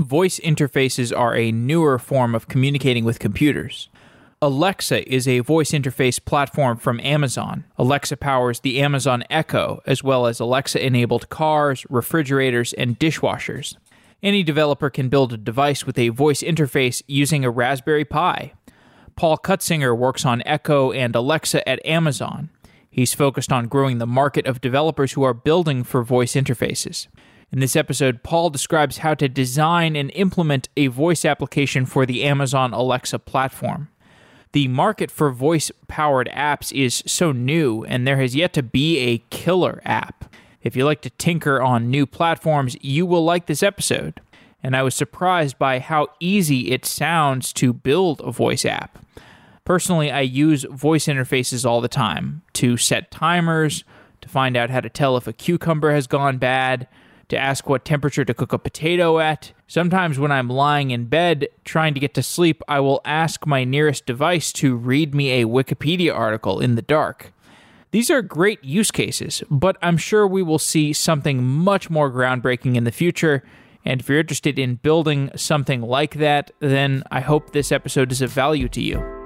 Voice interfaces are a newer form of communicating with computers. Alexa is a voice interface platform from Amazon. Alexa powers the Amazon Echo, as well as Alexa enabled cars, refrigerators, and dishwashers. Any developer can build a device with a voice interface using a Raspberry Pi. Paul Cutsinger works on Echo and Alexa at Amazon. He's focused on growing the market of developers who are building for voice interfaces. In this episode, Paul describes how to design and implement a voice application for the Amazon Alexa platform the market for voice powered apps is so new, and there has yet to be a killer app. If you like to tinker on new platforms, you will like this episode. And I was surprised by how easy it sounds to build a voice app. Personally, I use voice interfaces all the time to set timers, to find out how to tell if a cucumber has gone bad, to ask what temperature to cook a potato at. Sometimes when I'm lying in bed trying to get to sleep, I will ask my nearest device to read me a Wikipedia article in the dark. These are great use cases, but I'm sure we will see something much more groundbreaking in the future. And if you're interested in building something like that, then I hope this episode is of value to you.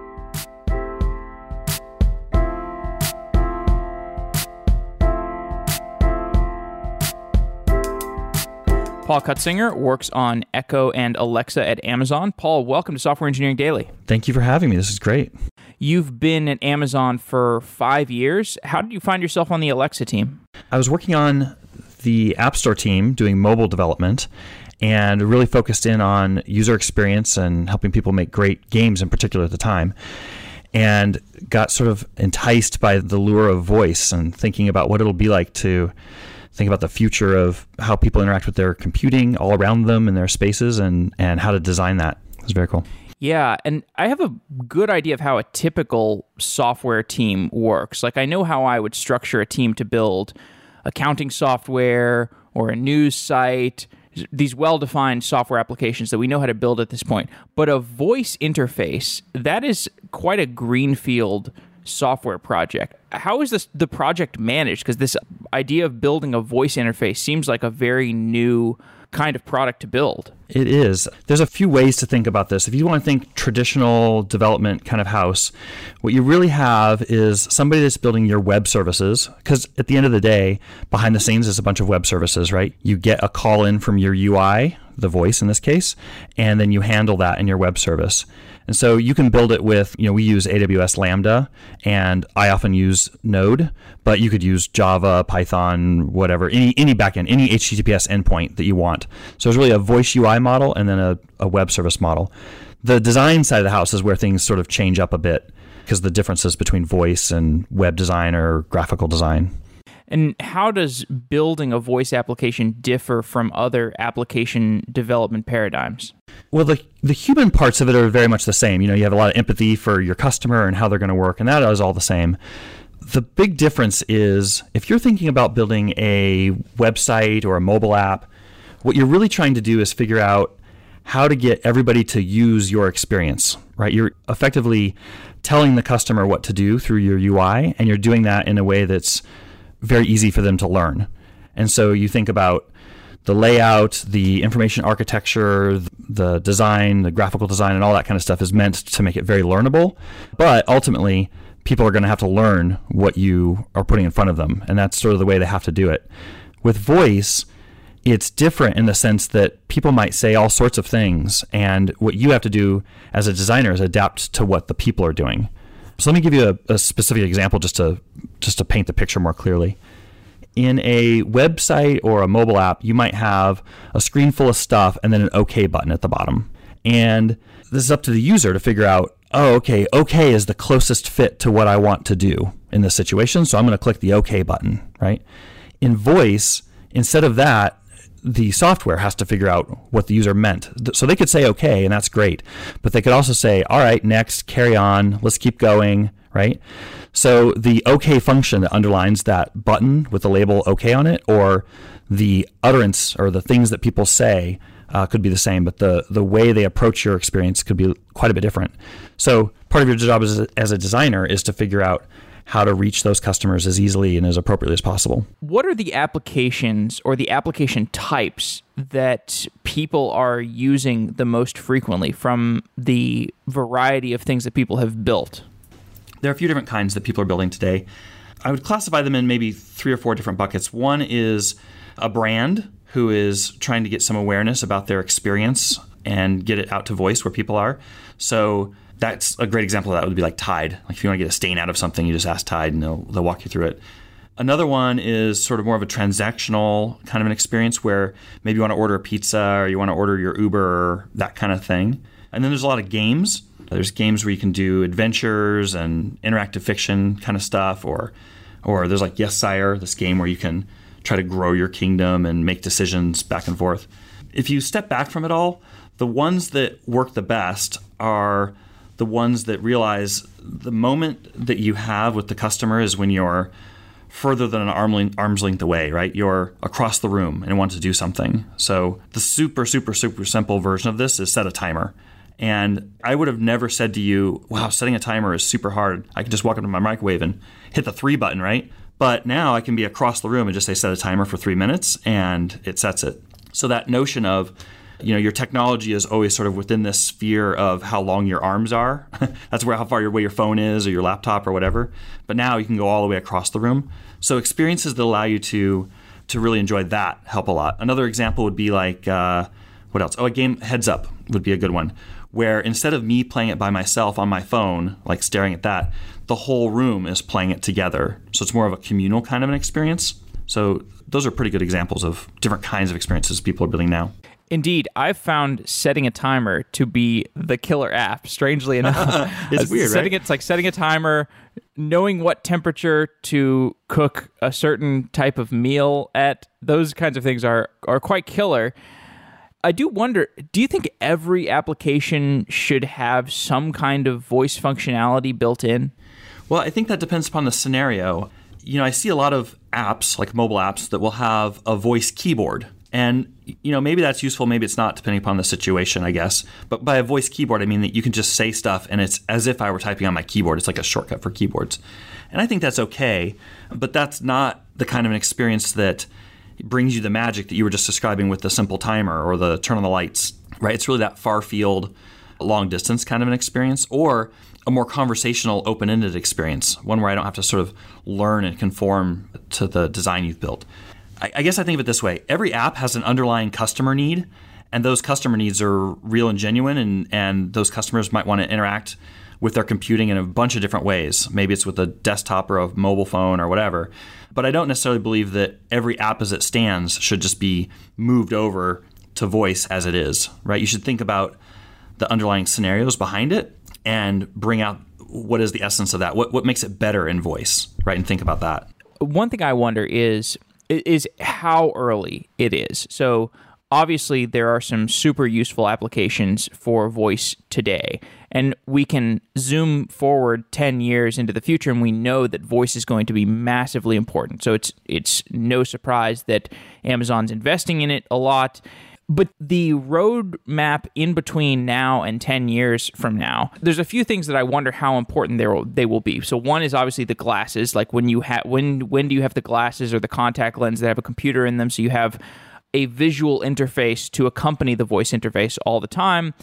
Paul Cutsinger works on Echo and Alexa at Amazon. Paul, welcome to Software Engineering Daily. Thank you for having me. This is great. You've been at Amazon for five years. How did you find yourself on the Alexa team? I was working on the App Store team doing mobile development and really focused in on user experience and helping people make great games in particular at the time. And got sort of enticed by the lure of voice and thinking about what it'll be like to think about the future of how people interact with their computing all around them in their spaces and, and how to design that. It's very cool. Yeah, and I have a good idea of how a typical software team works. Like I know how I would structure a team to build accounting software or a news site, these well-defined software applications that we know how to build at this point. But a voice interface, that is quite a greenfield software project. How is this the project managed? Because this idea of building a voice interface seems like a very new kind of product to build. It is. There's a few ways to think about this. If you want to think traditional development kind of house, what you really have is somebody that's building your web services. Because at the end of the day, behind the scenes is a bunch of web services, right? You get a call in from your UI, the voice in this case, and then you handle that in your web service. And so you can build it with, you know, we use AWS Lambda and I often use Node, but you could use Java, Python, whatever, any any backend, any HTTPS endpoint that you want. So it's really a voice UI model and then a, a web service model. The design side of the house is where things sort of change up a bit because the differences between voice and web design or graphical design. And how does building a voice application differ from other application development paradigms? Well, the the human parts of it are very much the same. You know, you have a lot of empathy for your customer and how they're going to work, and that is all the same. The big difference is if you're thinking about building a website or a mobile app, what you're really trying to do is figure out how to get everybody to use your experience, right? You're effectively telling the customer what to do through your UI, and you're doing that in a way that's very easy for them to learn. And so you think about the layout, the information architecture, the design, the graphical design, and all that kind of stuff is meant to make it very learnable. But ultimately, people are going to have to learn what you are putting in front of them. And that's sort of the way they have to do it. With voice, it's different in the sense that people might say all sorts of things. And what you have to do as a designer is adapt to what the people are doing. So let me give you a, a specific example just to just to paint the picture more clearly in a website or a mobile app, you might have a screen full of stuff and then an OK button at the bottom. And this is up to the user to figure out, oh, okay, OK is the closest fit to what I want to do in this situation. So I'm going to click the OK button, right? In voice, instead of that, the software has to figure out what the user meant. So they could say OK, and that's great. But they could also say, all right, next, carry on, let's keep going, right? So the OK function that underlines that button with the label OK on it, or the utterance or the things that people say uh, could be the same, but the, the way they approach your experience could be quite a bit different. So part of your job as as a designer is to figure out how to reach those customers as easily and as appropriately as possible. What are the applications or the application types that people are using the most frequently from the variety of things that people have built? There are a few different kinds that people are building today. I would classify them in maybe three or four different buckets. One is a brand who is trying to get some awareness about their experience and get it out to voice where people are. So that's a great example of that would be like Tide. Like if you want to get a stain out of something, you just ask Tide and they'll, they'll walk you through it. Another one is sort of more of a transactional kind of an experience where maybe you want to order a pizza or you want to order your Uber or that kind of thing. And then there's a lot of games. There's games where you can do adventures and interactive fiction kind of stuff, or or there's like Yes Sire, this game where you can try to grow your kingdom and make decisions back and forth. If you step back from it all, the ones that work the best are the ones that realize the moment that you have with the customer is when you're further than an arm's length away, right? You're across the room and want to do something. So the super, super, super simple version of this is set a timer. And I would have never said to you, wow, setting a timer is super hard. I can just walk up to my microwave and hit the three button, right? But now I can be across the room and just say set a timer for three minutes and it sets it. So that notion of you know your technology is always sort of within this sphere of how long your arms are. That's where how far away your phone is or your laptop or whatever. But now you can go all the way across the room. So experiences that allow you to to really enjoy that help a lot. Another example would be like uh, what else? Oh a game heads up would be a good one where instead of me playing it by myself on my phone like staring at that the whole room is playing it together. So it's more of a communal kind of an experience. So those are pretty good examples of different kinds of experiences people are building now Indeed, I've found setting a timer to be the killer app. Strangely enough, it's weird. Setting right? it's like setting a timer, knowing what temperature to cook a certain type of meal at. Those kinds of things are are quite killer. I do wonder. Do you think every application should have some kind of voice functionality built in? Well, I think that depends upon the scenario. You know, I see a lot of apps, like mobile apps, that will have a voice keyboard and you know, maybe that's useful, maybe it's not, depending upon the situation, I guess. But by a voice keyboard, I mean that you can just say stuff and it's as if I were typing on my keyboard. It's like a shortcut for keyboards. And I think that's okay, but that's not the kind of an experience that brings you the magic that you were just describing with the simple timer or the turn on the lights, right? It's really that far field, long distance kind of an experience or a more conversational, open ended experience, one where I don't have to sort of learn and conform to the design you've built. I, I guess I think of it this way every app has an underlying customer need, and those customer needs are real and genuine, and, and those customers might want to interact with their computing in a bunch of different ways. Maybe it's with a desktop or a mobile phone or whatever. But I don't necessarily believe that every app as it stands should just be moved over to voice as it is, right? You should think about the underlying scenarios behind it and bring out what is the essence of that? What, what makes it better in voice, right? And think about that. One thing I wonder is is how early it is. So obviously there are some super useful applications for voice today and we can zoom forward 10 years into the future and we know that voice is going to be massively important so it's it's no surprise that Amazon's investing in it a lot but the roadmap in between now and 10 years from now, there's a few things that I wonder how important they will, they will be. So one is obviously the glasses. Like when you have when when do you have the glasses or the contact lens that have a computer in them so you have a visual interface to accompany the voice interface all the time.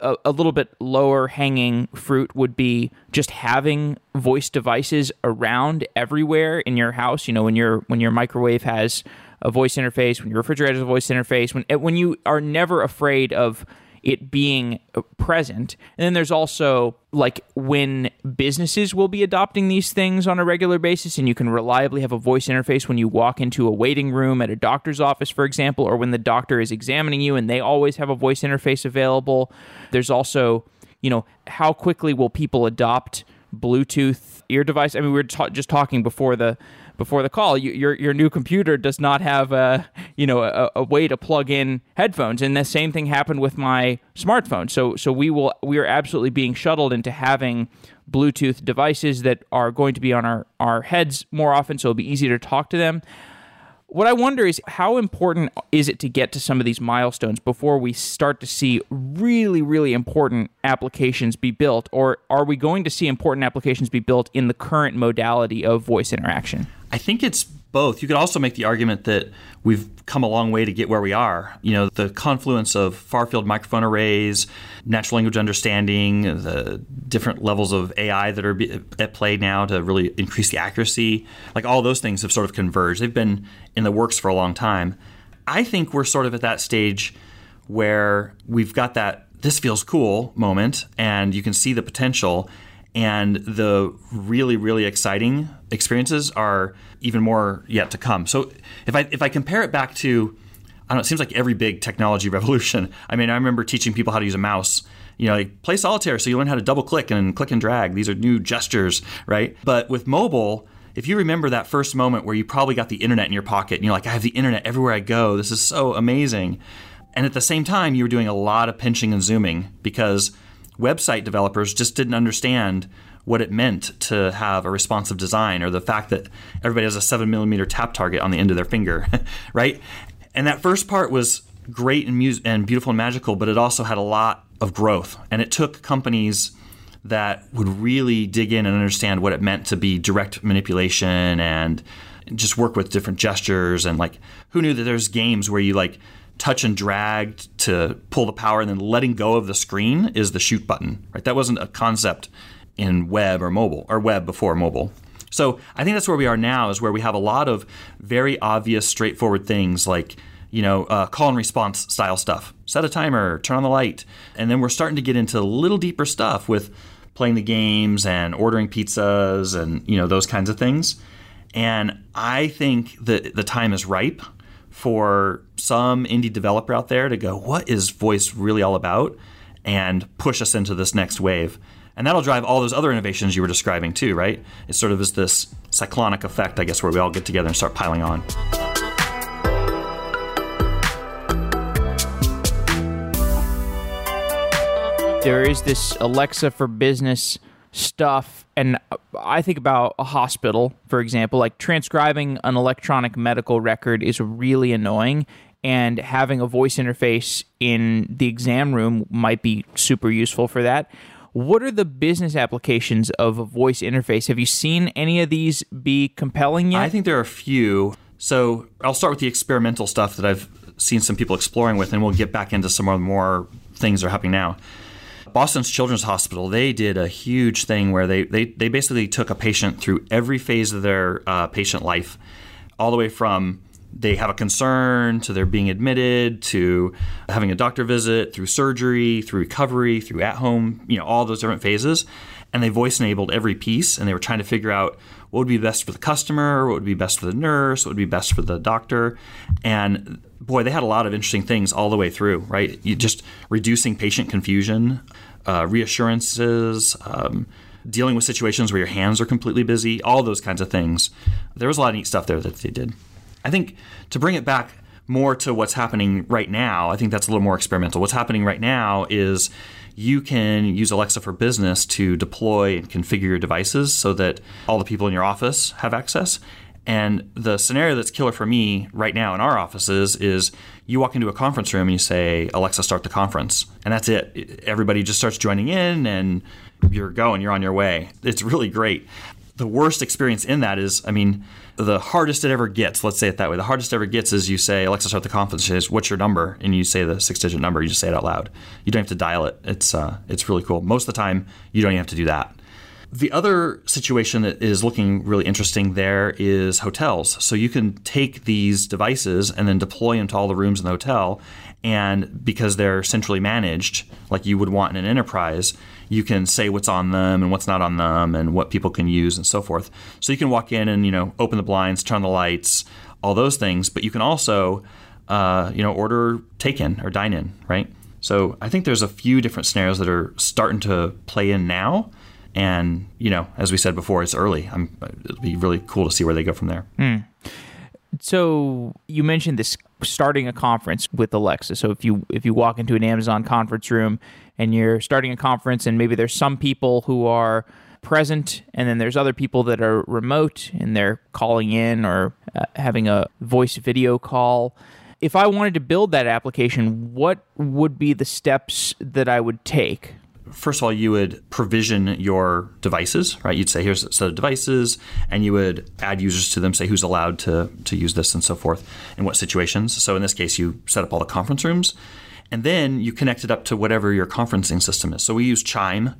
A, a, little bit lower hanging fruit would be just having voice devices around everywhere in your house. You know, when your when your microwave has a voice interface, when your refrigerator has a voice interface, when eh, when you are never afraid of it being uh, present. And then there's also like when businesses will be adopting these things on a regular basis and you can reliably have a voice interface when you walk into a waiting room at a doctor's office for example or when the doctor is examining you and they always have a voice interface available. There's also, you know, how quickly will people adopt Bluetooth ear device? I mean, we were ta- just talking before the before the call, you, your your new computer does not have a you know a, a, way to plug in headphones, and the same thing happened with my smartphone. So so we will we are absolutely being shuttled into having Bluetooth devices that are going to be on our our heads more often, so it'll be easier to talk to them. What I wonder is how important is it to get to some of these milestones before we start to see really, really important applications be built? Or are we going to see important applications be built in the current modality of voice interaction? I think it's both. You could also make the argument that we've come a long way to get where we are. You know, the confluence of far field microphone arrays, natural language understanding, the different levels of AI that are at play now to really increase the accuracy, like all those things have sort of converged. They've been in the works for a long time. I think we're sort of at that stage where we've got that this feels cool moment and you can see the potential and the really really exciting experiences are even more yet to come. So if I if I compare it back to I don't know, it seems like every big technology revolution. I mean, I remember teaching people how to use a mouse. You know, like play solitaire so you learn how to double click and click and drag. These are new gestures, right? But with mobile, if you remember that first moment where you probably got the internet in your pocket and you're like, I have the internet everywhere I go. This is so amazing. And at the same time, you were doing a lot of pinching and zooming because website developers just didn't understand what it meant to have a responsive design or the fact that everybody has a seven millimeter tap target on the end of their finger, right? And that first part was great and, mu- and beautiful and magical, but it also had a lot of growth. And it took companies that would really dig in and understand what it meant to be direct manipulation and just work with different gestures and like who knew that there's games where you like touch and drag to pull the power and then letting go of the screen is the shoot button right that wasn't a concept in web or mobile or web before mobile. So I think that's where we are now is where we have a lot of very obvious, straightforward things like you know uh, call and response style stuff. Set a timer, turn on the light, and then we're starting to get into a little deeper stuff with playing the games and ordering pizzas and you know those kinds of things. And I think that the time is ripe for some indie developer out there to go, what is voice really all about? And push us into this next wave. And that'll drive all those other innovations you were describing too, right? It sort of is this cyclonic effect, I guess, where we all get together and start piling on. There is this Alexa for business stuff and I think about a hospital, for example, like transcribing an electronic medical record is really annoying and having a voice interface in the exam room might be super useful for that. What are the business applications of a voice interface? Have you seen any of these be compelling yet? I think there are a few. So I'll start with the experimental stuff that I've seen some people exploring with, and we'll get back into some of the more things that are happening now. Boston's Children's Hospital, they did a huge thing where they, they, they basically took a patient through every phase of their uh, patient life, all the way from they have a concern to their being admitted to having a doctor visit through surgery through recovery through at home you know all those different phases. And they voice enabled every piece and they were trying to figure out what would be best for the customer what would be best for the nurse what would be best for the doctor. And boy they had a lot of interesting things all the way through right? You just reducing patient confusion uh, reassurances um, dealing with situations where your hands are completely busy all those kinds of things. There was a lot of neat stuff there that they did I think to bring it back more to what's happening right now, I think that's a little more experimental. What's happening right now is you can use Alexa for Business to deploy and configure your devices so that all the people in your office have access. And the scenario that's killer for me right now in our offices is you walk into a conference room and you say, Alexa, start the conference. And that's it. Everybody just starts joining in and you're going, you're on your way. It's really great. The worst experience in that is, I mean, the hardest it ever gets, let's say it that way, the hardest it ever gets is you say, Alexa, start the conference, says, what's your number? And you say the six digit number, you just say it out loud. You don't have to dial it. It's, uh, it's really cool. Most of the time, you don't even have to do that. The other situation that is looking really interesting there is hotels. So you can take these devices and then deploy them to all the rooms in the hotel. And because they're centrally managed, like you would want in an enterprise, you can say what's on them and what's not on them and what people can use and so forth. So you can walk in and you know open the blinds, turn the lights, all those things. But you can also uh, you know order take in or dine in, right? So I think there's a few different scenarios that are starting to play in now. And you know, as we said before, it's early. I'm, it'll be really cool to see where they go from there. Mm. So you mentioned this starting a conference with Alexa. So if you if you walk into an Amazon conference room and you're starting a conference and maybe there's some people who are present, and then there's other people that are remote and they're calling in or uh, having a voice video call. If I wanted to build that application, what would be the steps that I would take? first of all, you would provision your devices, right? You'd say, here's a set of devices, and you would add users to them, say who's allowed to, to use this and so forth, in what situations. So in this case, you set up all the conference rooms, and then you connect it up to whatever your conferencing system is. So we use Chime,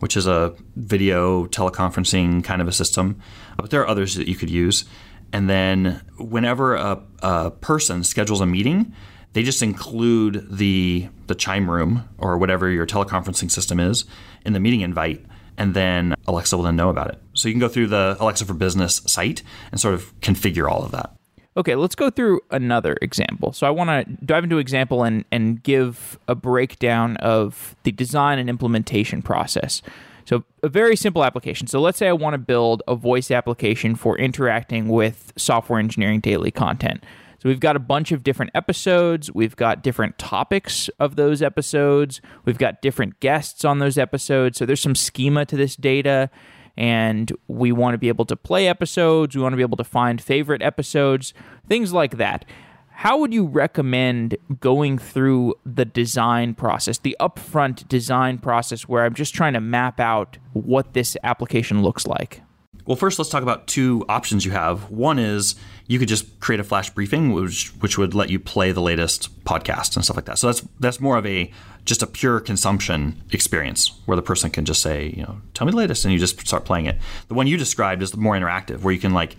which is a video teleconferencing kind of a system, but there are others that you could use. And then whenever a, a person schedules a meeting, they just include the the chime room or whatever your teleconferencing system is in the meeting invite and then Alexa will then know about it. So you can go through the Alexa for Business site and sort of configure all of that. Okay, let's go through another example. So I want to dive into example and and give a breakdown of the design and implementation process. So a very simple application. So let's say I want to build a voice application for interacting with software engineering daily content. So we've got a bunch of different episodes. We've got different topics of those episodes. We've got different guests on those episodes. So there's some schema to this data. And we want to be able to play episodes. We want to be able to find favorite episodes, things like that. How would you recommend going through the design process, the upfront design process, where I'm just trying to map out what this application looks like? Well, first, let's talk about two options you have. One is you could just create a flash briefing, which which would let you play the latest podcast and stuff like that. So that's that's more of a just a pure consumption experience where the person can just say, you know, tell me the latest, and you just start playing it. The one you described is more interactive, where you can like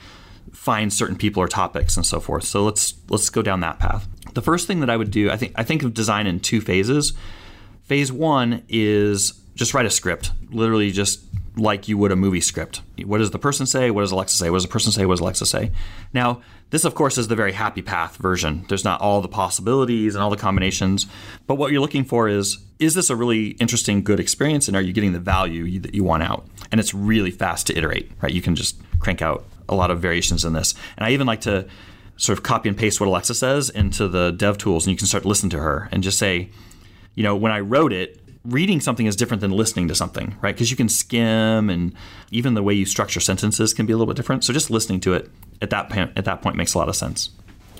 find certain people or topics and so forth. So let's let's go down that path. The first thing that I would do, I think I think of design in two phases. Phase one is just write a script, literally just like you would a movie script. What does the person say? What does Alexa say? What does the person say? What does Alexa say? Now, this, of course, is the very happy path version. There's not all the possibilities and all the combinations. But what you're looking for is is this a really interesting, good experience? And are you getting the value that you want out? And it's really fast to iterate, right? You can just crank out a lot of variations in this. And I even like to sort of copy and paste what Alexa says into the dev tools, and you can start to listen to her and just say, you know, when I wrote it, reading something is different than listening to something, right? Because you can skim, and even the way you structure sentences can be a little bit different. So just listening to it at that point, at that point makes a lot of sense.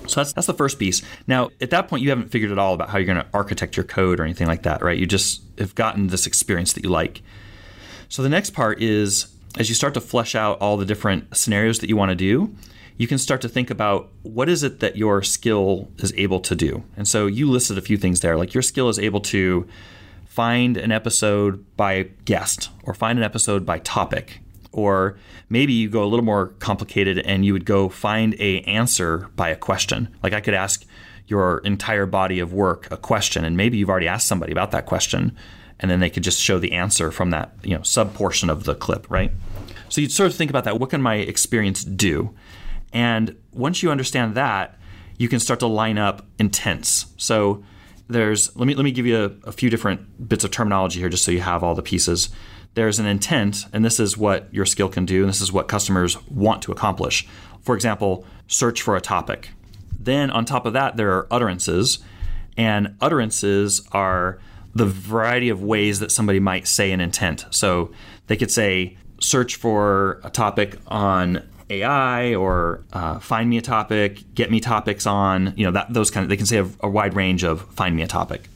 So that's that's the first piece. Now, at that point, you haven't figured it all about how you're going to architect your code or anything like that, right? You just have gotten this experience that you like. So the next part is as you start to flesh out all the different scenarios that you want to do, you can start to think about what is it that your skill is able to do. And so you listed a few things there, like your skill is able to find an episode by guest or find an episode by topic. Or maybe you go a little more complicated and you would go find a answer by a question. Like i could ask your entire body of work a question and maybe you've already asked somebody about that question and then they could just show the answer from that you know sub portion of the clip right? So you'd sort of think about that. What can my experience do? And once you understand that you can start to line up intents. So there's let me let me give you a, a, few different bits of terminology here just so you have all the pieces. There's an intent and this is what your skill can do and this is what customers want to accomplish. For example search for a topic. Then on top of that there are utterances and utterances are the variety of ways that somebody might say an intent. So they could say search for a topic on AI or uh, find me a topic, get me topics on, you know, that those kind of, they can say a, a wide range of find me a topic.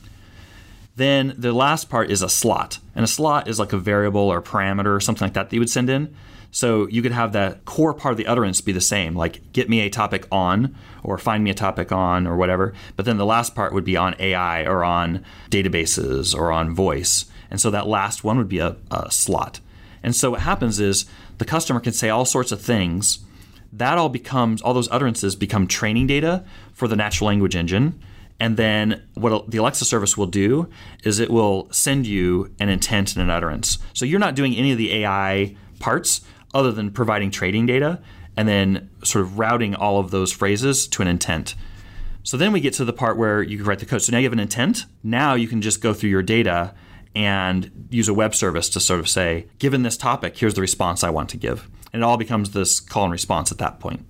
Then the last part is a slot. And a slot is like a variable or parameter or something like that that you would send in. So you could have that core part of the utterance be the same, like get me a topic on or find me a topic on or whatever. But then the last part would be on AI or on databases or on voice. And so that last one would be a, a slot. And so what happens is the customer can say all sorts of things. That all becomes, all those utterances become training data for the natural language engine. And then what the Alexa service will do is it will send you an intent and an utterance. So you're not doing any of the AI parts other than providing training data and then sort of routing all of those phrases to an intent. So then we get to the part where you can write the code. So now you have an intent. Now you can just go through your data and use a web service to sort of say, given this topic, here's the response I want to give. And it all becomes this call and response at that point.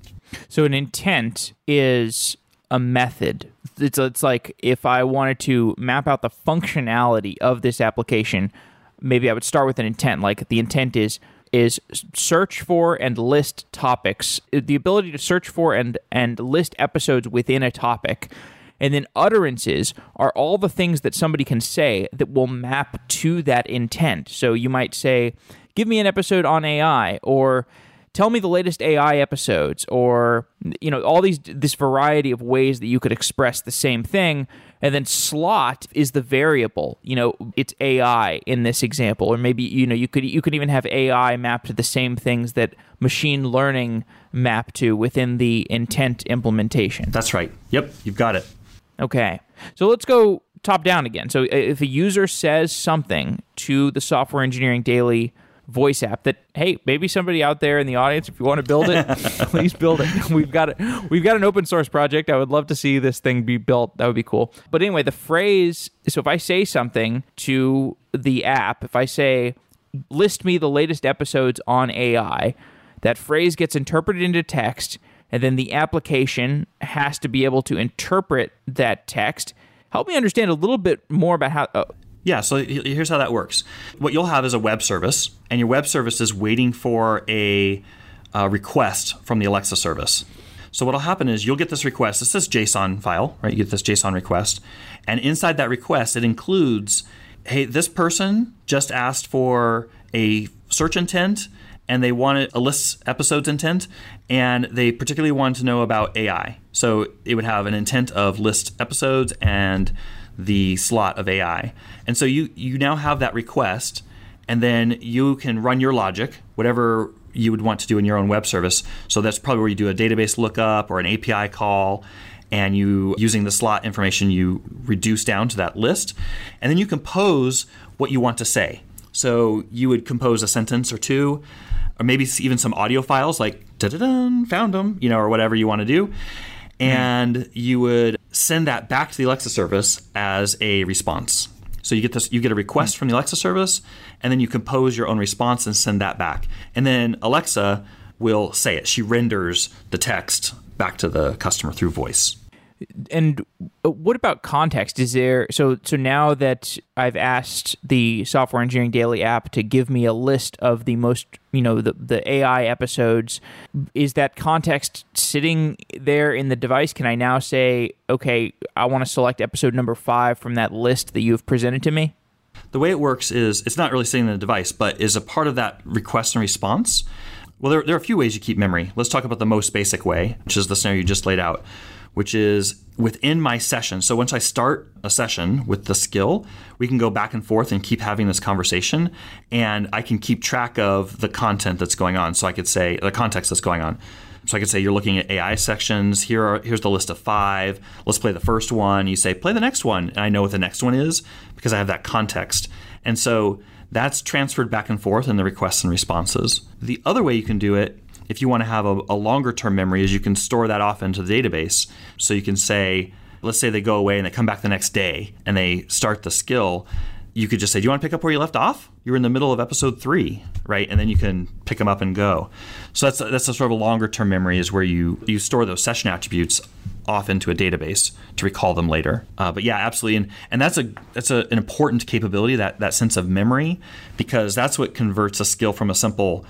So an intent is a method. It's, it's like if I wanted to map out the functionality of this application, maybe I would start with an intent. Like the intent is is search for and list topics. The ability to search for and and list episodes within a topic. And then utterances are all the things that somebody can say that will map to that intent. So you might say, "Give me an episode on AI," or tell me the latest AI episodes or you know all these this variety of ways that you could express the same thing and then slot is the variable you know it's AI in this example or maybe you know you could you could even have AI map to the same things that machine learning map to within the intent implementation That's right. Yep, you've got it. Okay. So let's go top down again. So if a user says something to the Software Engineering Daily voice app that hey maybe somebody out there in the audience if you want to build it please build it we've got it we've got an open source project i would love to see this thing be built that would be cool but anyway the phrase so if i say something to the app if i say list me the latest episodes on ai that phrase gets interpreted into text and then the application has to be able to interpret that text help me understand a little bit more about how uh, Yeah, so here's how that works. What you'll have is a web service, and your web service is waiting for a uh, request from the Alexa service. So what'll happen is you'll get this request. It's this JSON file, right? You get this JSON request, and inside that request, it includes, hey, this person just asked for a search intent, and they wanted a list episodes intent, and they particularly wanted to know about AI. So it would have an intent of list episodes and the slot of AI. And so you you now have that request, and then you can run your logic, whatever you would want to do in your own web service. So that's probably where you do a database lookup or an API call, and you using the slot information you reduce down to that list, and then you compose what you want to say. So you would compose a sentence or two, or maybe even some audio files like da da da found them, you know, or whatever you want to do and you would send that back to the Alexa service as a response. So you get this, you get a request from the Alexa service, and then you compose your own response and send that back. And then Alexa will say it. She renders the text back to the customer through voice. And uh, what about context is there so so now that i've asked the software engineering daily app to give me a list of the most you know the, the ai episodes is that context sitting there in the device can i now say okay i want to select episode number five from that list that you've presented to me The way it works is it's not really sitting in the device, but is a part of that request and response. Well, there, there are a few ways you keep memory. Let's talk about the most basic way, which is the scenario you just laid out, which is within my session. So once I start a session with the skill, we can go back and forth and keep having this conversation, and I can keep track of the content that's going on. So I could say the context that's going on. So I could say you're looking at AI sections. Here are here's the list of five. Let's play the first one. You say play the next one, and I know what the next one is because I have that context. And so that's transferred back and forth in the requests and responses. The other way you can do it, if you want to have a, a longer term memory, is you can store that off into the database. So you can say, let's say they go away and they come back the next day and they start the skill you could just say, "Do you want to pick up where you left off? You're in the middle of episode three, right?" And then you can pick them up and go. So that's that's a sort of a longer term memory is where you you store those session attributes off into a database to recall them later. Uh, but yeah, absolutely, and and that's a that's a, an important capability that that sense of memory because that's what converts a skill from a simple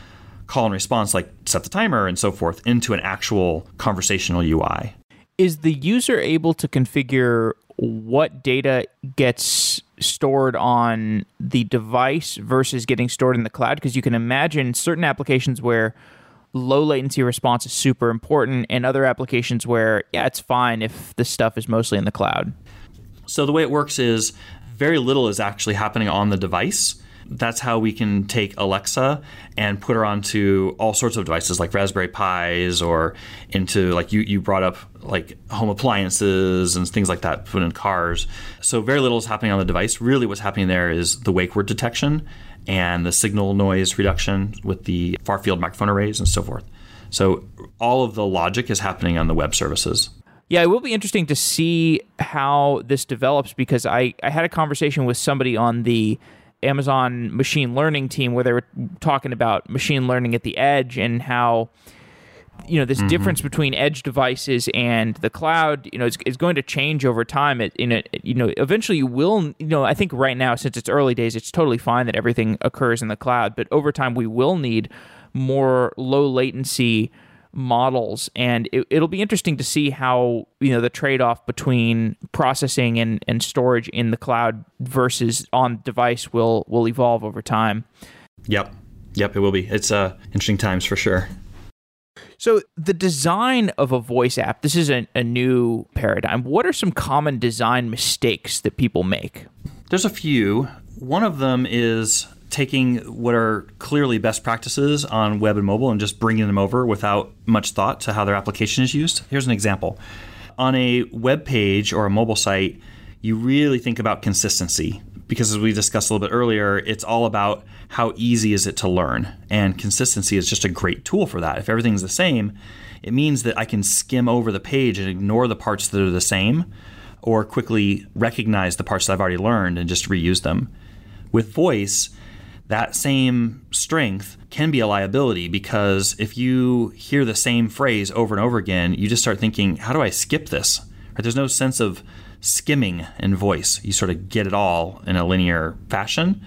call and response like set the timer and so forth into an actual conversational UI. is the user able to configure what data gets stored on the device versus getting stored in the cloud because you can imagine certain applications where low latency response is super important and other applications where yeah it's fine if this stuff is mostly in the cloud So the way it works is very little is actually happening on the device. That's how we can take Alexa and put her onto all sorts of devices like Raspberry Pis or into like you, you brought up like home appliances and things like that put in cars. So very little is happening on the device. Really what's happening there is the wake word detection and the signal noise reduction with the far field microphone arrays and so forth. So all of the logic is happening on the web services. Yeah, it will be interesting to see how this develops because I, I had a conversation with somebody on the Amazon machine learning team where they were talking about machine learning at the edge and how you know this mm-hmm. difference between edge devices and the cloud you know is, is going to change over time. It, in it you know eventually you will you know i think right now since it's early days it's totally fine that everything occurs in the cloud but over time we will need more low latency models and it, it'll be interesting to see how you know the trade-off between processing and, and storage in the cloud versus on device will will evolve over time Yep. Yep, it will be. It's uh, interesting times for sure. So, the design of a voice app, this is a, a, new paradigm. What are some common design mistakes that people make? There's a few. One of them is taking what are clearly best practices on web and mobile and just bringing them over without much thought to how their application is used. Here's an example. On a web page or a mobile site, you really think about consistency because as we discussed a little bit earlier, it's all about how easy is it to learn. And consistency is just a great tool for that. If everything's the same, it means that I can skim over the page and ignore the parts that are the same or quickly recognize the parts that I've already learned and just reuse them. With voice, that same strength can be a liability because if you hear the same phrase over and over again, you just start thinking, how do I skip this? Right? There's no sense of skimming in voice. You sort of get it all in a linear fashion.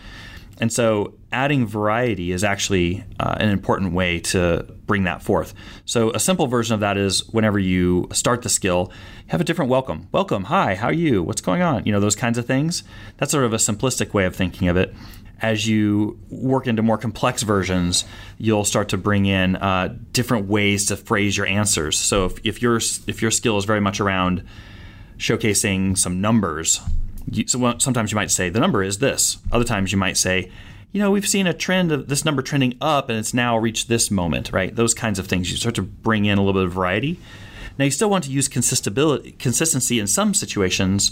And so adding variety is actually uh, an important way to bring that forth. So a simple version of that is whenever you start the skill, have a different welcome. Welcome, hi, how are you? What's going on? You know, those kinds of things. That's sort of a simplistic way of thinking of it. As you work into more complex versions, you'll start to bring in uh, different ways to phrase your answers. So if, if your if your skill is very much around showcasing some numbers. You, so sometimes you might say the number is this. Other times you might say, you know, we've seen a trend of this number trending up and it's now reached this moment, right? Those kinds of things. You start to bring in a little bit of variety. Now you still want to use consistency in some situations,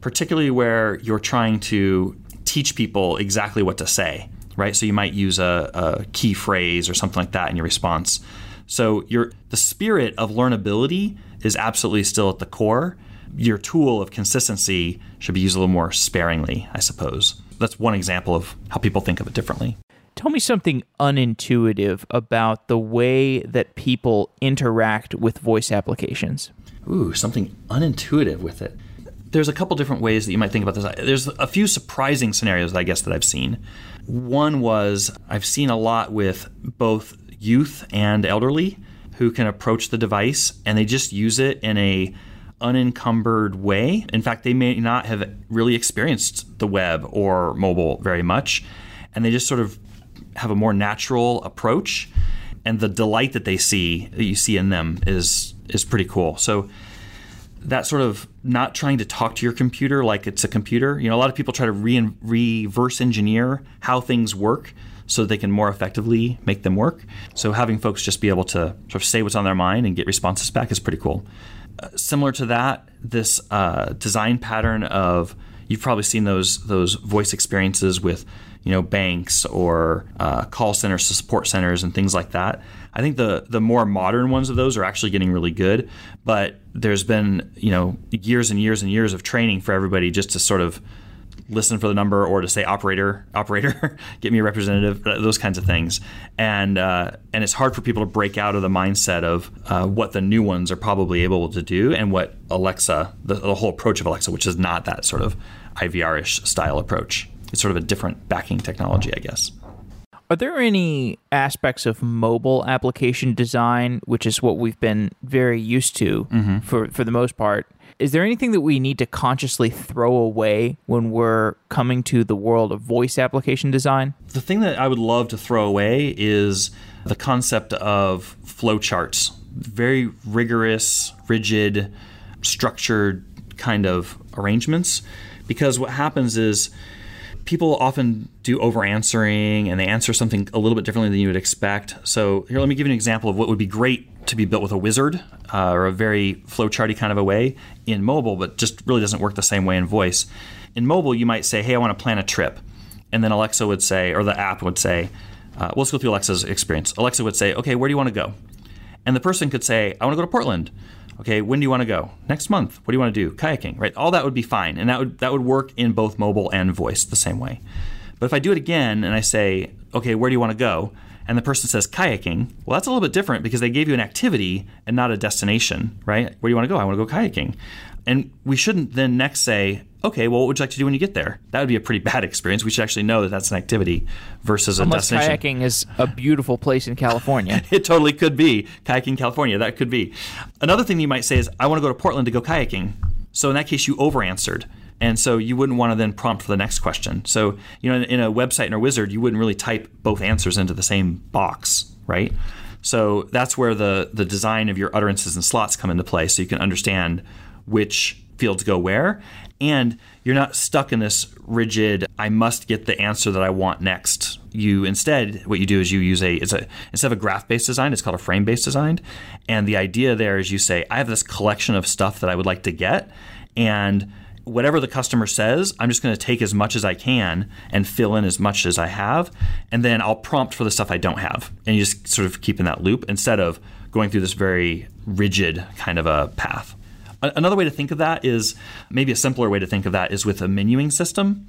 particularly where you're trying to teach people exactly what to say, right? So you might use a, a key phrase or something like that in your response. So your the spirit of learnability is absolutely still at the core your tool of consistency should be used a little more sparingly, I suppose. That's one example of how people think of it differently. Tell me something unintuitive about the way that people interact with voice applications. Ooh, something unintuitive with it. There's a couple different ways that you might think about this. There's a few surprising scenarios, I guess, that I've seen. One was I've seen a lot with both youth and elderly who can approach the device and they just use it in a unencumbered way. In fact, they may not have really experienced the web or mobile very much, and they just sort of have a more natural approach. And the delight that they see, that you see in them, is is pretty cool. So that sort of not trying to talk to your computer like it's a computer. You know, a lot of people try to re- reverse engineer how things work so they can more effectively make them work. So having folks just be able to sort of say what's on their mind and get responses back is pretty cool similar to that, this uh, design pattern of you've probably seen those those voice experiences with you know banks or uh, call centers, support centers, and things like that. I think the the more modern ones of those are actually getting really good, but there's been you know years and years and years of training for everybody just to sort of listen for the number or to say operator, operator, get me a representative, those kinds of things. And uh, and it's hard for people to break out of the mindset of uh, what the new ones are probably able to do and what Alexa, the, the whole approach of Alexa, which is not that sort of IVR-ish style approach. It's sort of a different backing technology, I guess. Are there any aspects of mobile application design, which is what we've been very used to mm-hmm. for, for the most part, is there anything that we need to consciously throw away when we're coming to the world of voice application design? The thing that I would love to throw away is the concept of flowcharts. Very rigorous, rigid, structured kind of arrangements. Because what happens is people often do over answering and they answer something a little bit differently than you would expect. So, here, let me give you an example of what would be great to be built with a wizard uh, or a very flowcharty kind of a way in mobile, but just really doesn't work the same way in voice. In mobile, you might say, "Hey, I want to plan a trip," and then Alexa would say, or the app would say, uh, "Let's go through Alexa's experience." Alexa would say, "Okay, where do you want to go?" And the person could say, "I want to go to Portland." Okay, when do you want to go? Next month. What do you want to do? Kayaking, right? All that would be fine, and that would that would work in both mobile and voice the same way. But if I do it again and I say, "Okay, where do you want to go?" and the person says kayaking, well, that's a little bit different because they gave you an activity and not a destination, right? Where do you want to go? I want to go kayaking. And we shouldn't then next say, okay, well, what would you like to do when you get there? That would be a pretty bad experience. We should actually know that that's an activity versus a Unless destination. kayaking is a beautiful place in California. It totally could be kayaking California. That could be. Another thing you might say is, I want to go to Portland to go kayaking. So in that case, you over answered. And so you wouldn't want to then prompt for the next question. So, you know, in, in a website in a wizard, you wouldn't really type both answers into the same box, right? So that's where the, the design of your utterances and slots come into play so you can understand which fields go where. And you're not stuck in this rigid, I must get the answer that I want next. You instead, what you do is you use a, it's a instead of a graph based design, it's called a frame based design. And the idea there is you say, I have this collection of stuff that I would like to get. And whatever the customer says, I'm just going to take as much as I can and fill in as much as I have. And then I'll prompt for the stuff I don't have. And you just sort of keep in that loop instead of going through this very rigid kind of a path. Another way to think of that is maybe a simpler way to think of that is with a menuing system.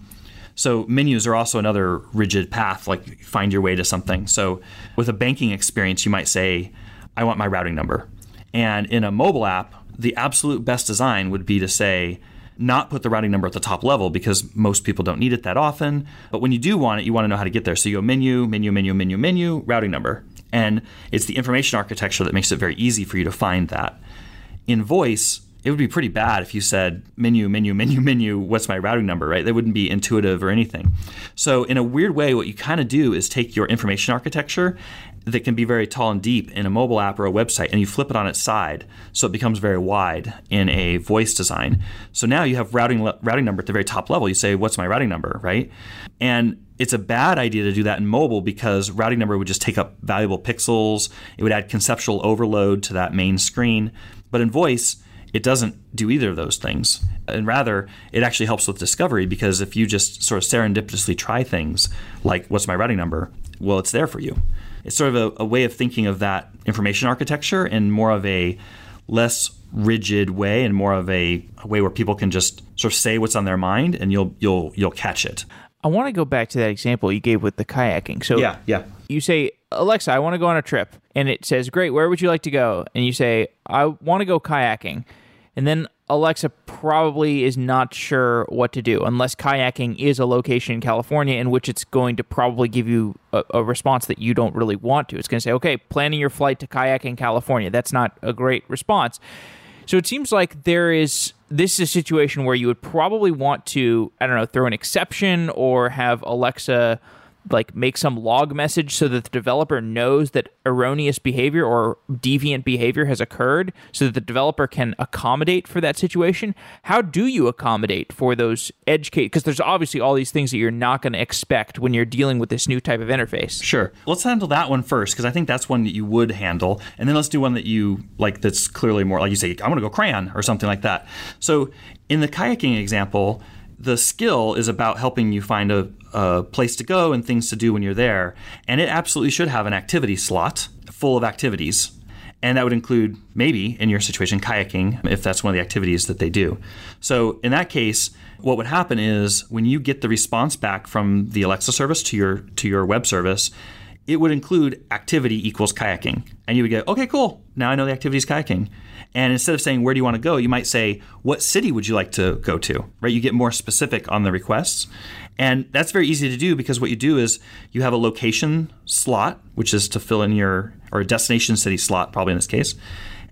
So menus are also another rigid path, like find your way to something. So with a banking experience, you might say, I want my routing number. And in a mobile app, the absolute best design would be to say, not put the routing number at the top level because most people don't need it that often. But when you do want it, you want to know how to get there. So you go menu, menu, menu, menu, menu, routing number. And it's the information architecture that makes it very easy for you to find that. In voice, it would be pretty bad if you said menu, menu, menu, menu, what's my routing number, right? That wouldn't be intuitive or anything. So, in a weird way, what you kind of do is take your information architecture that can be very tall and deep in a mobile app or a website and you flip it on its side so it becomes very wide in a voice design. So now you have routing routing number at the very top level. You say what's my routing number, right? And it's a bad idea to do that in mobile because routing number would just take up valuable pixels. It would add conceptual overload to that main screen. But in voice, it doesn't do either of those things. And rather, it actually helps with discovery because if you just sort of serendipitously try things like, what's my routing number? Well, it's there for you. It's sort of a, a way of thinking of that information architecture in more of a less rigid way and more of a, a way where people can just sort of say what's on their mind and you'll you'll you'll catch it. I want to go back to that example you gave with the kayaking. So Yeah, yeah. you say, Alexa, I want to go on a trip. And it says, Great, where would you like to go? And you say, I want to go kayaking. And then Alexa probably is not sure what to do unless kayaking is a location in California in which it's going to probably give you a, a response that you don't really want to. It's going to say, okay, planning your flight to kayak in California. That's not a great response. So it seems like there is this is a situation where you would probably want to, I don't know, throw an exception or have Alexa like make some log message so that the developer knows that erroneous behavior or deviant behavior has occurred so that the developer can accommodate for that situation how do you accommodate for those edge case because there's obviously all these things that you're not going to expect when you're dealing with this new type of interface Sure. Let's handle that one first because I think that's one that you would handle, and then let's do one that you like. That's clearly more like you say, i'm going to go crayon or something like that. So in the kayaking example, the skill is about helping you find a, a place to go and things to do when you're there, and it absolutely should have an activity slot full of activities. And that would include maybe in your situation kayaking if that's one of the activities that they do. So in that case, what would happen is when you get the response back from the Alexa service to your to your web service, it would include activity equals kayaking. And you would go, okay, cool. Now I know the activity is kayaking. And instead of saying, where do you want to go? You might say, what city would you like to go to? Right? You get more specific on the requests. And that's very easy to do because what you do is you have a location slot, which is to fill in your, or a destination city slot, probably in this case.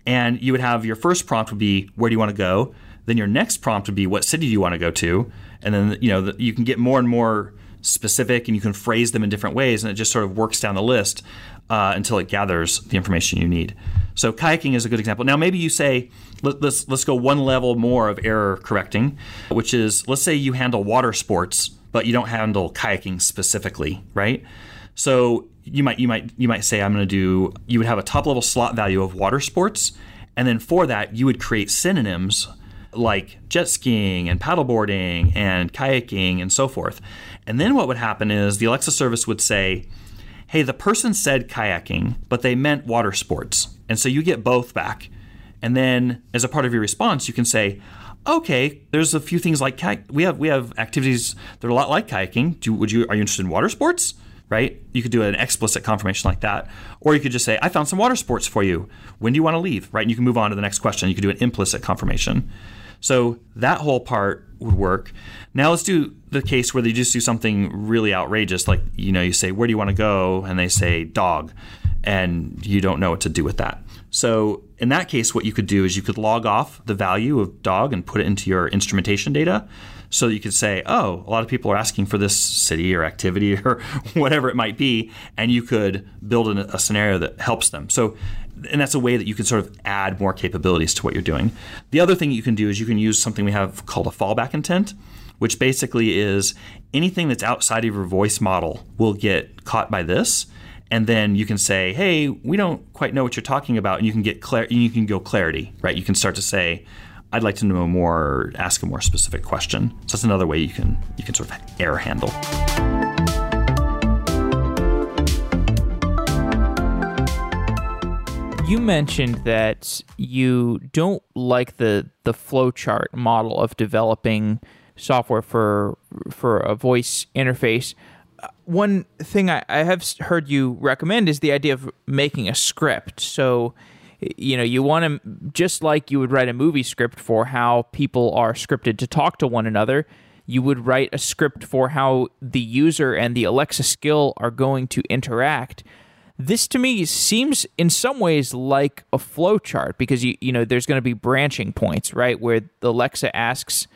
And you would have your first prompt would be, where do you want to go? Then your next prompt would be, what city do you want to go to? And then, you know, you can get more and more specific and you can phrase them in different ways and it just sort of works down the list uh, until it gathers the information you need. So kayaking is a good example. Now maybe you say let, let's let's go one level more of error correcting, which is let's say you handle water sports but you don't handle kayaking specifically, right? So you might you might you might say I'm going to do you would have a top level slot value of water sports and then for that you would create synonyms like jet skiing and paddleboarding and kayaking and so forth. And then what would happen is the Alexa service would say, hey, the person said kayaking, but they meant water sports. And so you get both back. And then as a part of your response, you can say, okay, there's a few things like kayak- we have we have activities that are a lot like kayaking. Do, would you are you interested in water sports? right? You could do an explicit confirmation like that. Or you could just say, I found some water sports for you. When do you want to leave? Right? And you can move on to the next question. You could do an implicit confirmation. So that whole part would work. Now let's do the case where they just do something really outrageous, like you know, you say, "Where do you want to go?" and they say "dog," and you don't know what to do with that. So in that case, what you could do is you could log off the value of dog and put it into your instrumentation data. So you could say, oh, a lot of people are asking for this city or activity or whatever it might be, and you could build a, a scenario that helps them. So and that's a way that you can sort of add more capabilities to what you're doing. The other thing you can do is you can use something we have called a fallback intent, which basically is anything that's outside of your voice model will get caught by this. And then you can say, "Hey, we don't quite know what you're talking about," and you can get clar- you can go clarity, right? You can start to say, "I'd like to know more," or ask a more specific question. So that's another way you can you can sort of error handle. You mentioned that you don't like the the flowchart model of developing software for for a voice interface. Uh, one thing I, I have heard you recommend is the idea of making a script. So, you know, you want to just like you would write a movie script for how people are scripted to talk to one another. You would write a script for how the user and the Alexa skill are going to interact this to me seems in some ways like a flowchart because you you know there's going to be branching points, right? Where the Alexa asks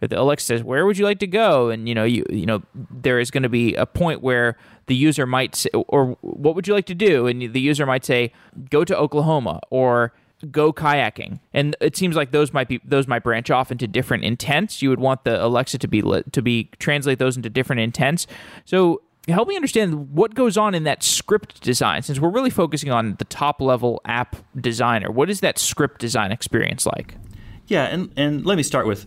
the Alexa says, "Where would you like to go?" and you know you you know there is going to be a point where the user might say, or what would you like to do? And the user might say, "Go to Oklahoma," or go kayaking and it seems like those might be those might branch off into different intents you would want the alexa to be to be translate those into different intents so help me understand what goes on in that script design since we're really focusing on the top level app designer. What is that script design experience like? Yeah and, and let me start with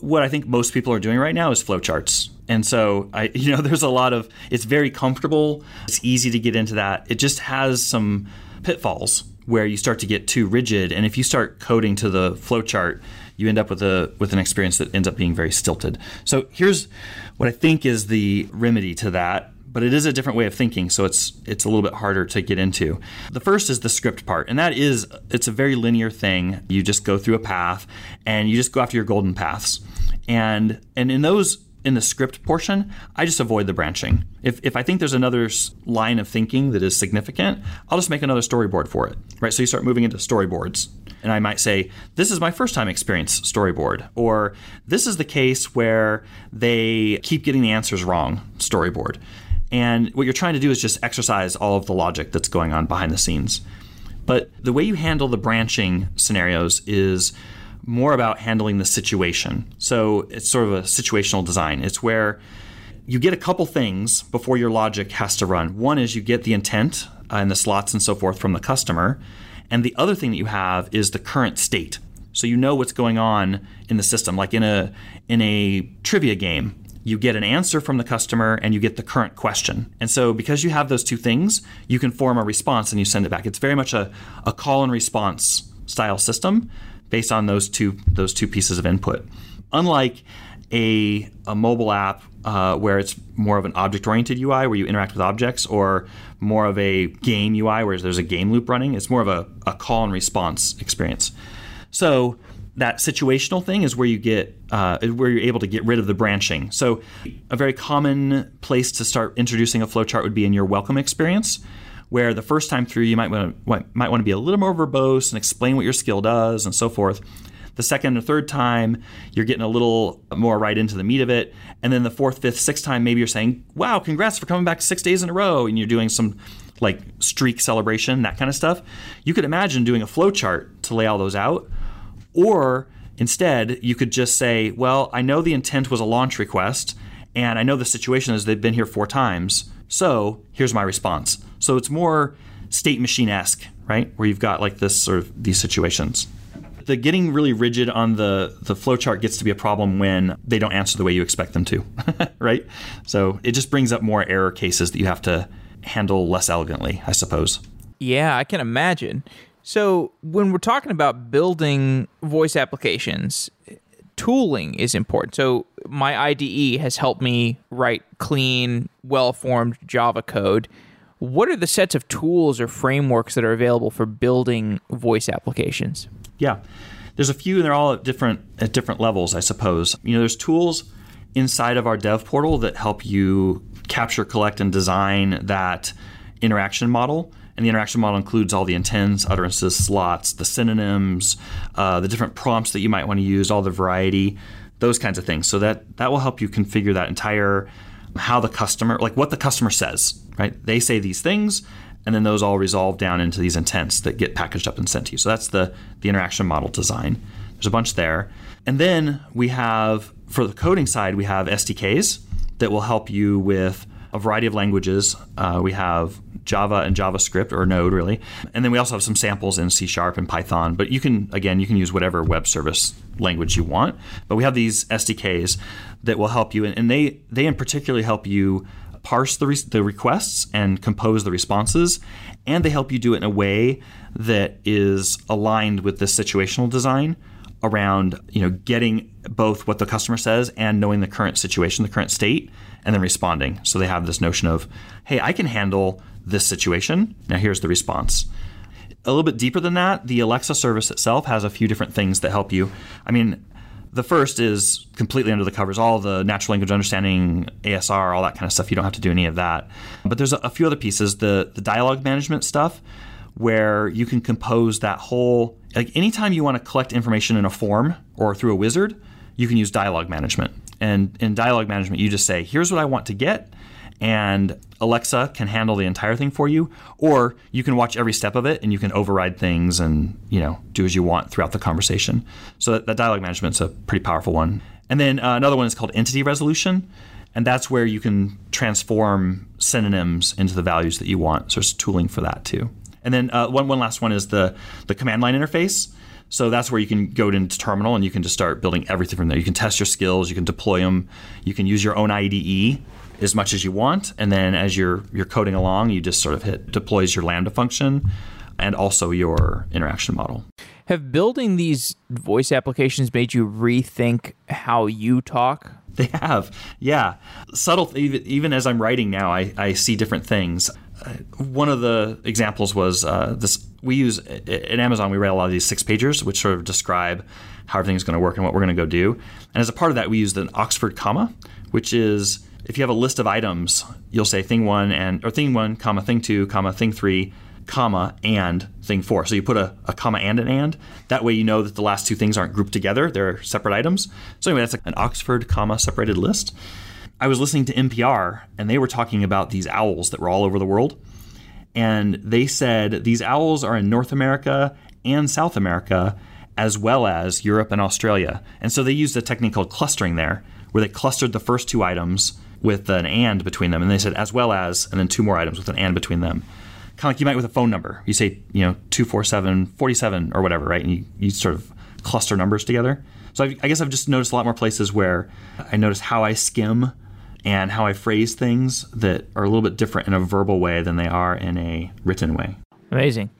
what i think most people are doing right now is flowcharts. And so i you know there's a lot of it's very comfortable. It's easy to get into that. It just has some pitfalls where you start to get too rigid. And if you start coding to the flowchart you end up with a with an experience that ends up being very stilted. So here's what i think is the remedy to that but it is a different way of thinking, so it's it's a little bit harder to get into. The first is the script part, and that is it's a very linear thing. You just go through a path and you just go after your golden paths. And and in those in the script portion, I just avoid the branching. If, if I think there's another line of thinking that is significant, I'll just make another storyboard for it, right? So you start moving into storyboards. And I might say, this is my first time experience storyboard, or this is the case where they keep getting the answers wrong storyboard. And what you're trying to do is just exercise all of the logic that's going on behind the scenes. But the way you handle the branching scenarios is more about handling the situation. So it's sort of a situational design. It's where you get a couple things before your logic has to run. One is you get the intent uh, and the slots and so forth from the customer. And the other thing that you have is the current state. So you know what's going on in the system. Like in a in a trivia game, you get an answer from the customer and you get the current question. And so, because you have those two things, you can form a response and you send it back. It's very much a, a call and response style system based on those two those two pieces of input. Unlike a, a mobile app uh, where it's more of an object oriented UI where you interact with objects, or more of a game UI where there's a game loop running, it's more of a, a call and response experience. So, that situational thing is where you get uh, where you're able to get rid of the branching. So a very common place to start introducing a flowchart would be in your welcome experience, where the first time through you might want to, might want to be a little more verbose and explain what your skill does and so forth. The second and third time, you're getting a little more right into the meat of it. And then the fourth, fifth, sixth time, maybe you're saying, wow, congrats for coming back six days in a row. And you're doing some like streak celebration, that kind of stuff. You could imagine doing a flowchart to lay all those out or instead, you could just say, well, I know the intent was a launch request, and I know the situation is they've been here four times. So here's my response. So it's more state machine esque, right? Where you've got like this sort of these situations. The getting really rigid on the the flowchart gets to be a problem when they don't answer the way you expect them to, right? So it just brings up more error cases that you have to handle less elegantly, I suppose. Yeah, I can imagine. So when we're talking about building voice applications, tooling is important. So my IDE has helped me write clean, well-formed Java code. What are the sets of tools or frameworks that are available for building voice applications? Yeah. There's a few and they're all at different at different levels, I suppose. You know, there's tools inside of our dev portal that help you capture, collect, and design that interaction model. And the interaction model includes all the intents, utterances, slots, the synonyms, uh, the different prompts that you might want to use, all the variety, those kinds of things. So that that will help you configure that entire how the customer, like what the customer says, right? They say these things, and then those all resolve down into these intents that get packaged up and sent to you. So that's the the interaction model design. There's a bunch there, and then we have for the coding side, we have SDKs that will help you with a variety of languages. Uh, we have Java and JavaScript or Node really, and then we also have some samples in C Sharp and Python. But you can again you can use whatever web service language you want. But we have these SDKs that will help you, and they they in particular help you parse the, re- the requests and compose the responses, and they help you do it in a way that is aligned with the situational design around you know getting both what the customer says and knowing the current situation, the current state, and then responding. So they have this notion of, hey, I can handle this situation. Now here's the response. A little bit deeper than that, the Alexa service itself has a few different things that help you. I mean, the first is completely under the covers, all the natural language understanding, ASR, all that kind of stuff. You don't have to do any of that. But there's a, few other pieces. The the dialogue management stuff, where you can compose that whole like anytime you want to collect information in a form or through a wizard, you can use dialogue management. And in dialogue management, you just say, here's what I want to get, and Alexa can handle the entire thing for you, or you can watch every step of it and you can override things and you know do as you want throughout the conversation. So that, that dialogue management's a pretty powerful one. And then uh, another one is called entity resolution, and that's where you can transform synonyms into the values that you want. So there's tooling for that too. And then uh, one one last one is the the command line interface. So that's where you can go into terminal and you can just start building everything from there. You can test your skills, you can deploy them, you can use your own IDE as much as you want, and then as you're you're coding along, you just sort of hit deploys your Lambda function and also your interaction model. Have building these voice applications made you rethink how you talk? They have, yeah. Subtle, even, even as I'm writing now, I, I see different things. Uh, one of the examples was uh, this we use at Amazon, we write a lot of these six pagers, which sort of describe how everything's going to work and what we're going to go do. And as a part of that, we use an Oxford comma, which is if you have a list of items, you'll say thing one and or thing one, comma, thing two, comma, thing three, comma, and thing four. So you put a, a comma and an and. That way you know that the last two things aren't grouped together, they're separate items. So anyway, that's like an Oxford comma separated list. I was listening to NPR and they were talking about these owls that were all over the world and they said these owls are in North America and South America, as well as Europe and Australia. And so they used a technique called clustering there, where they clustered the first two items with an and between them. And they said, as well as, and then two more items with an and between them. Kind of like you might with a phone number. You say, you know, 247 47 or whatever, right? And you, you sort of cluster numbers together. So I, I guess I've just noticed a lot more places where I notice how I skim and how I phrase things that are a little bit different in a verbal way than they are in a written way. Amazing.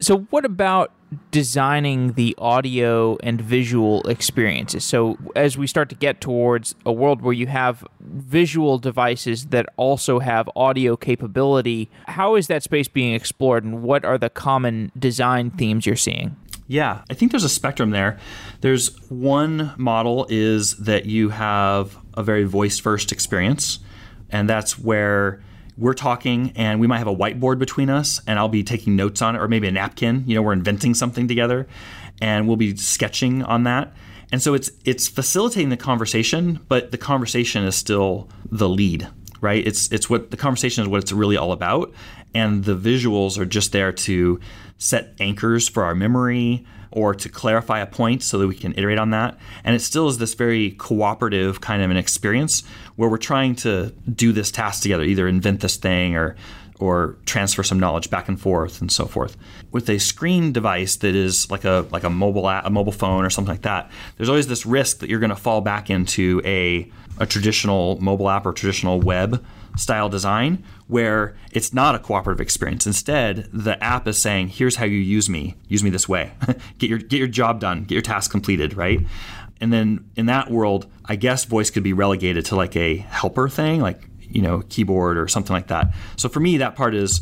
So, what about designing the audio and visual experiences? So, as we start to get towards a world where you have visual devices that also have audio capability, how is that space being explored and what are the common design themes you're seeing? Yeah, I think there's a spectrum there. There's one model is that you have a very voice first experience, and that's where we're talking and we might have a whiteboard between us and I'll be taking notes on it or maybe a napkin, you know, we're inventing something together and we'll be sketching on that. And so it's it's facilitating the conversation, but the conversation is still the lead, right? It's it's what the conversation is what it's really all about and the visuals are just there to set anchors for our memory or to clarify a point so that we can iterate on that. And it still is this very cooperative kind of an experience where we're trying to do this task together, either invent this thing or or transfer some knowledge back and forth and so forth. With a screen device that is like a like a mobile app, a mobile phone or something like that, there's always this risk that you're going to fall back into a a traditional mobile app or traditional web style design where it's not a cooperative experience. Instead, the app is saying, "Here's how you use me. Use me this way. get your get your job done. Get your task completed." Right. And then in that world, I guess voice could be relegated to like a helper thing, like, you know, keyboard or something like that. So for me, that part is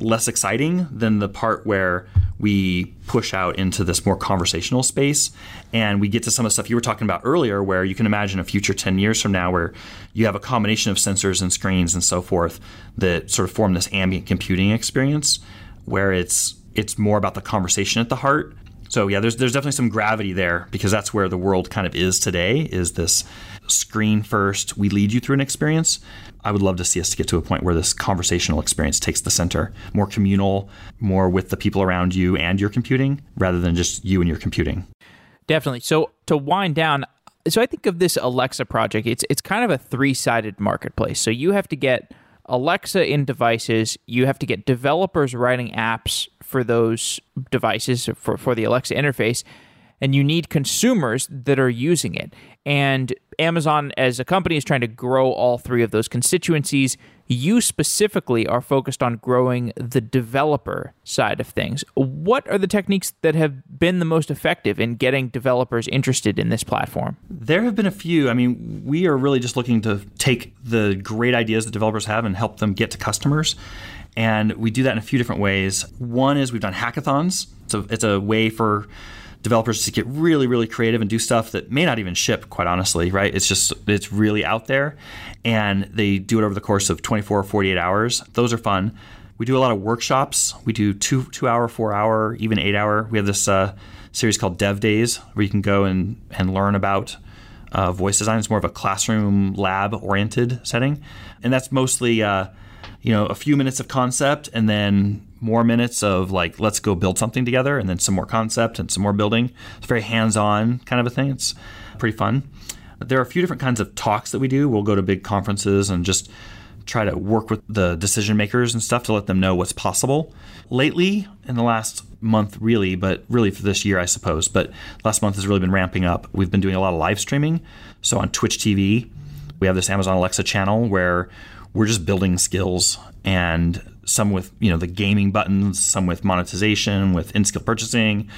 less exciting than the part where we push out into this more conversational space. And we get to some of the stuff you were talking about earlier where you can imagine a future 10 years from now where you have a combination of sensors and screens and so forth that sort of form this ambient computing experience where it's it's more about the conversation at the heart. So yeah there's there's definitely some gravity there because that's where the world kind of is today is this screen first we lead you through an experience I would love to see us get to a point where this conversational experience takes the center, more communal, more with the people around you and your computing rather than just you and your computing. Definitely. So to wind down, so I think of this Alexa project, it's it's kind of a three-sided marketplace. So you have to get Alexa in devices, you have to get developers writing apps for those devices for, for the Alexa interface, and you need consumers that are using it. And Amazon, as a company, is trying to grow all three of those constituencies. You specifically are focused on growing the developer side of things. What are the techniques that have been the most effective in getting developers interested in this platform? There have been a few. I mean, we are really just looking to take the great ideas that developers have and help them get to customers. And we do that in a few different ways. One is we've done hackathons. So it's a way for developers to get really, really creative and do stuff that may not even ship, quite honestly, right? It's just, it's really out there. And they do it over the course of 24 or 48 hours. Those are fun. We do a lot of workshops. We do two, two hour, four hour, even eight hour. We have this uh, series called Dev Days where you can go and, and learn about uh, voice design. It's more of a classroom lab oriented setting. And that's mostly, uh, you know, a few minutes of concept and then more minutes of like let's go build something together and then some more concept and some more building. It's very hands-on kind of a thing. It's pretty fun. There are a few different kinds of talks that we do. We'll go to big conferences and just try to work with the decision makers and stuff to let them know what's possible. Lately in the last month really but really for this year i suppose but last month has really been ramping up. We've been doing a lot of live streaming. So on twitch tv we have this amazon alexa channel where we're just building skills and some with you know the gaming buttons, some with monetization, with in-skill purchasing,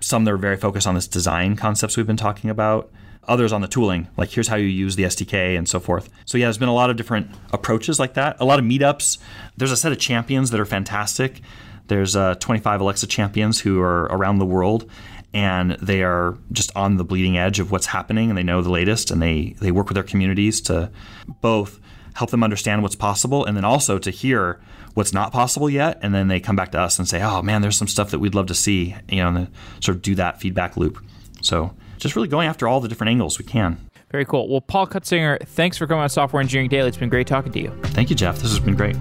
some that are very focused on this design concepts we've been talking about. Others on the tooling, like here's how you use the SDK and so forth. So yeah, there's been a lot of different approaches like that. A lot of meetups. There's a set of champions that are fantastic. There's uh, 25 Alexa champions who are around the world, and they are just on the bleeding edge of what's happening, and they know the latest, and they they work with their communities to both help them understand what's possible, and then also to hear what's not possible yet, and then they come back to us and say, "Oh man, there's some stuff that we'd love to see," you know, and sort of do that feedback loop. So just really going after all the different angles we can. Very cool. Well, Paul Cutsinger, thanks for coming on Software Engineering Daily. It's been great talking to you. Thank you, Jeff. This has been great.